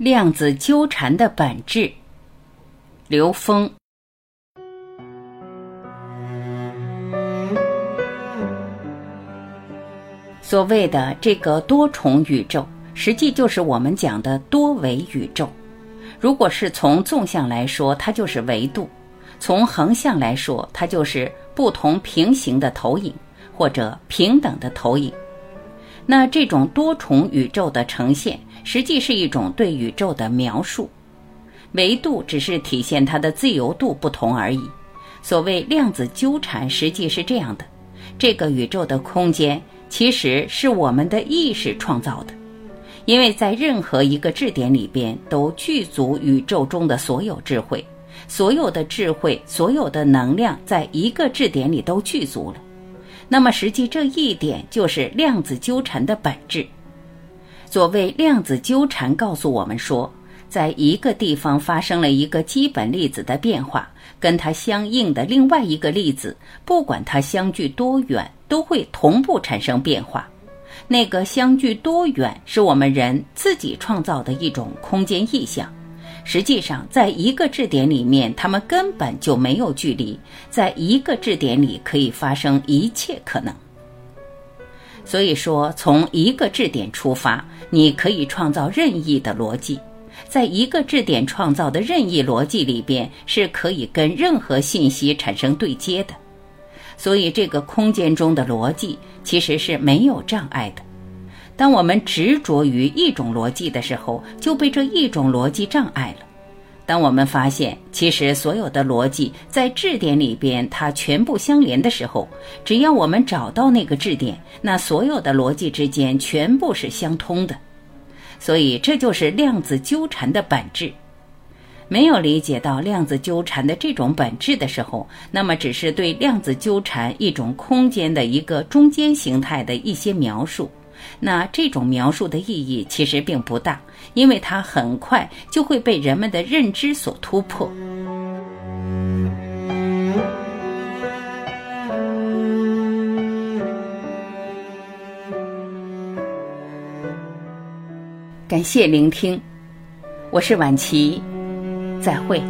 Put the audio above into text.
量子纠缠的本质，刘峰。所谓的这个多重宇宙，实际就是我们讲的多维宇宙。如果是从纵向来说，它就是维度；从横向来说，它就是不同平行的投影或者平等的投影。那这种多重宇宙的呈现，实际是一种对宇宙的描述，维度只是体现它的自由度不同而已。所谓量子纠缠，实际是这样的：这个宇宙的空间其实是我们的意识创造的，因为在任何一个质点里边都具足宇宙中的所有智慧，所有的智慧，所有的能量，在一个质点里都具足了。那么，实际这一点就是量子纠缠的本质。所谓量子纠缠，告诉我们说，在一个地方发生了一个基本粒子的变化，跟它相应的另外一个粒子，不管它相距多远，都会同步产生变化。那个相距多远，是我们人自己创造的一种空间意象。实际上，在一个质点里面，它们根本就没有距离。在一个质点里，可以发生一切可能。所以说，从一个质点出发，你可以创造任意的逻辑。在一个质点创造的任意逻辑里边，是可以跟任何信息产生对接的。所以，这个空间中的逻辑其实是没有障碍的。当我们执着于一种逻辑的时候，就被这一种逻辑障碍了。当我们发现其实所有的逻辑在质点里边它全部相连的时候，只要我们找到那个质点，那所有的逻辑之间全部是相通的。所以这就是量子纠缠的本质。没有理解到量子纠缠的这种本质的时候，那么只是对量子纠缠一种空间的一个中间形态的一些描述。那这种描述的意义其实并不大，因为它很快就会被人们的认知所突破。感谢聆听，我是晚琪，再会。